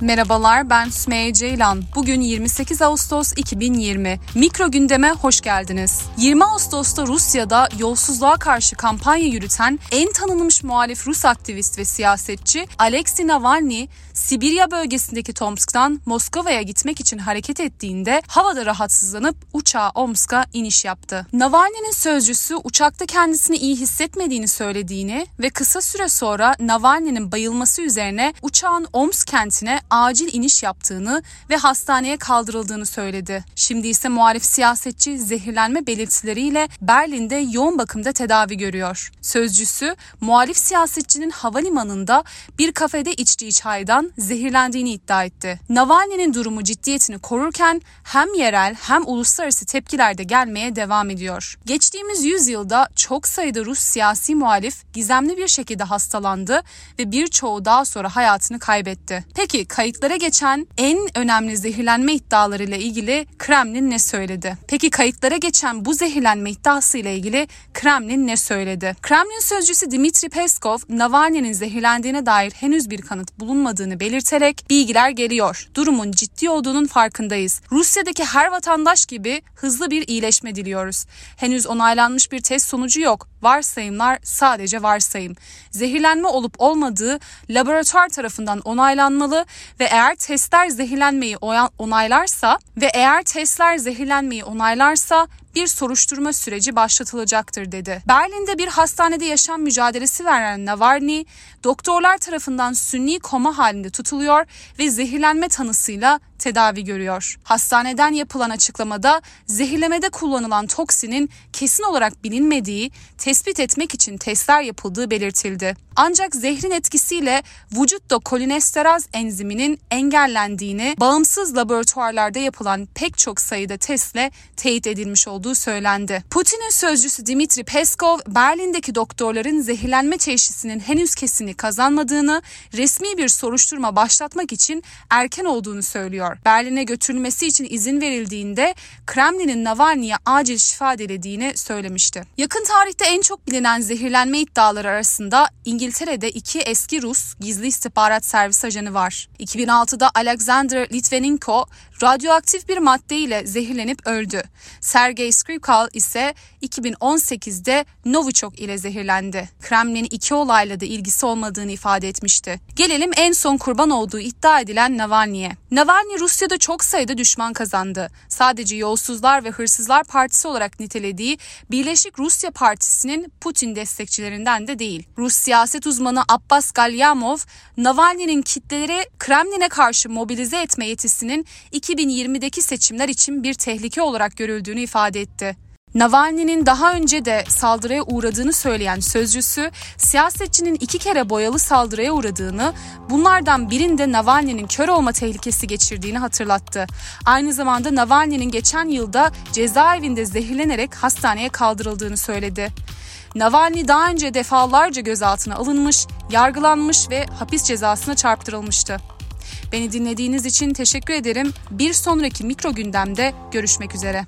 Merhabalar ben Sümeyye Ceylan. Bugün 28 Ağustos 2020. Mikro gündeme hoş geldiniz. 20 Ağustos'ta Rusya'da yolsuzluğa karşı kampanya yürüten en tanınmış muhalif Rus aktivist ve siyasetçi Alexei Navalny, Sibirya bölgesindeki Tomsk'tan Moskova'ya gitmek için hareket ettiğinde havada rahatsızlanıp uçağa Omsk'a iniş yaptı. Navalny'nin sözcüsü uçakta kendisini iyi hissetmediğini söylediğini ve kısa süre sonra Navalny'nin bayılması üzerine uçağın Omsk kentine acil iniş yaptığını ve hastaneye kaldırıldığını söyledi. Şimdi ise muhalif siyasetçi zehirlenme belirtileriyle Berlin'de yoğun bakımda tedavi görüyor. Sözcüsü muhalif siyasetçinin havalimanında bir kafede içtiği çaydan zehirlendiğini iddia etti. Navalny'nin durumu ciddiyetini korurken hem yerel hem uluslararası tepkiler de gelmeye devam ediyor. Geçtiğimiz yüzyılda çok sayıda Rus siyasi muhalif gizemli bir şekilde hastalandı ve birçoğu daha sonra hayatını kaybetti. Peki kayıtlara geçen en önemli zehirlenme iddialarıyla ilgili Kremlin ne söyledi? Peki kayıtlara geçen bu zehirlenme iddiası ile ilgili Kremlin ne söyledi? Kremlin sözcüsü Dmitri Peskov, Navalny'nin zehirlendiğine dair henüz bir kanıt bulunmadığını belirterek bilgiler geliyor. Durumun ciddi olduğunun farkındayız. Rusya'daki her vatandaş gibi hızlı bir iyileşme diliyoruz. Henüz onaylanmış bir test sonucu yok. Varsayımlar sadece varsayım. Zehirlenme olup olmadığı laboratuvar tarafından onaylanmalı ve eğer testler zehirlenmeyi onaylarsa ve eğer testler zehirlenmeyi onaylarsa bir soruşturma süreci başlatılacaktır dedi. Berlin'de bir hastanede yaşam mücadelesi veren Navalny, doktorlar tarafından sünni koma halinde tutuluyor ve zehirlenme tanısıyla tedavi görüyor. Hastaneden yapılan açıklamada zehirlemede kullanılan toksinin kesin olarak bilinmediği, tespit etmek için testler yapıldığı belirtildi. Ancak zehrin etkisiyle vücutta kolinesteraz enziminin engellendiğini bağımsız laboratuvarlarda yapılan pek çok sayıda testle teyit edilmiş olduğu söylendi. Putin'in sözcüsü Dimitri Peskov, Berlin'deki doktorların zehirlenme teşhisinin henüz kesini kazanmadığını, resmi bir soruşturma başlatmak için erken olduğunu söylüyor. Berlin'e götürülmesi için izin verildiğinde Kremlin'in Navalny'ye acil şifa dilediğini söylemişti. Yakın tarihte en çok bilinen zehirlenme iddiaları arasında İngiltere'de iki eski Rus gizli istihbarat servis ajanı var. 2006'da Alexander Litvinenko radyoaktif bir madde ile zehirlenip öldü. Sergey Skripal ise 2018'de Novichok ile zehirlendi. Kremlin iki olayla da ilgisi olmadığını ifade etmişti. Gelelim en son kurban olduğu iddia edilen Navalny'e. Navalny Rusya'da çok sayıda düşman kazandı. Sadece Yolsuzlar ve Hırsızlar Partisi olarak nitelediği Birleşik Rusya Partisi'nin Putin destekçilerinden de değil. Rus siyaset uzmanı Abbas Galyamov, Navalny'nin kitleleri Kremlin'e karşı mobilize etme yetisinin 2020'deki seçimler için bir tehlike olarak görüldüğünü ifade etti. Navalny'nin daha önce de saldırıya uğradığını söyleyen sözcüsü, siyasetçinin iki kere boyalı saldırıya uğradığını, bunlardan birinde Navalny'nin kör olma tehlikesi geçirdiğini hatırlattı. Aynı zamanda Navalny'nin geçen yılda cezaevinde zehirlenerek hastaneye kaldırıldığını söyledi. Navalny daha önce defalarca gözaltına alınmış, yargılanmış ve hapis cezasına çarptırılmıştı. Beni dinlediğiniz için teşekkür ederim. Bir sonraki mikro gündemde görüşmek üzere.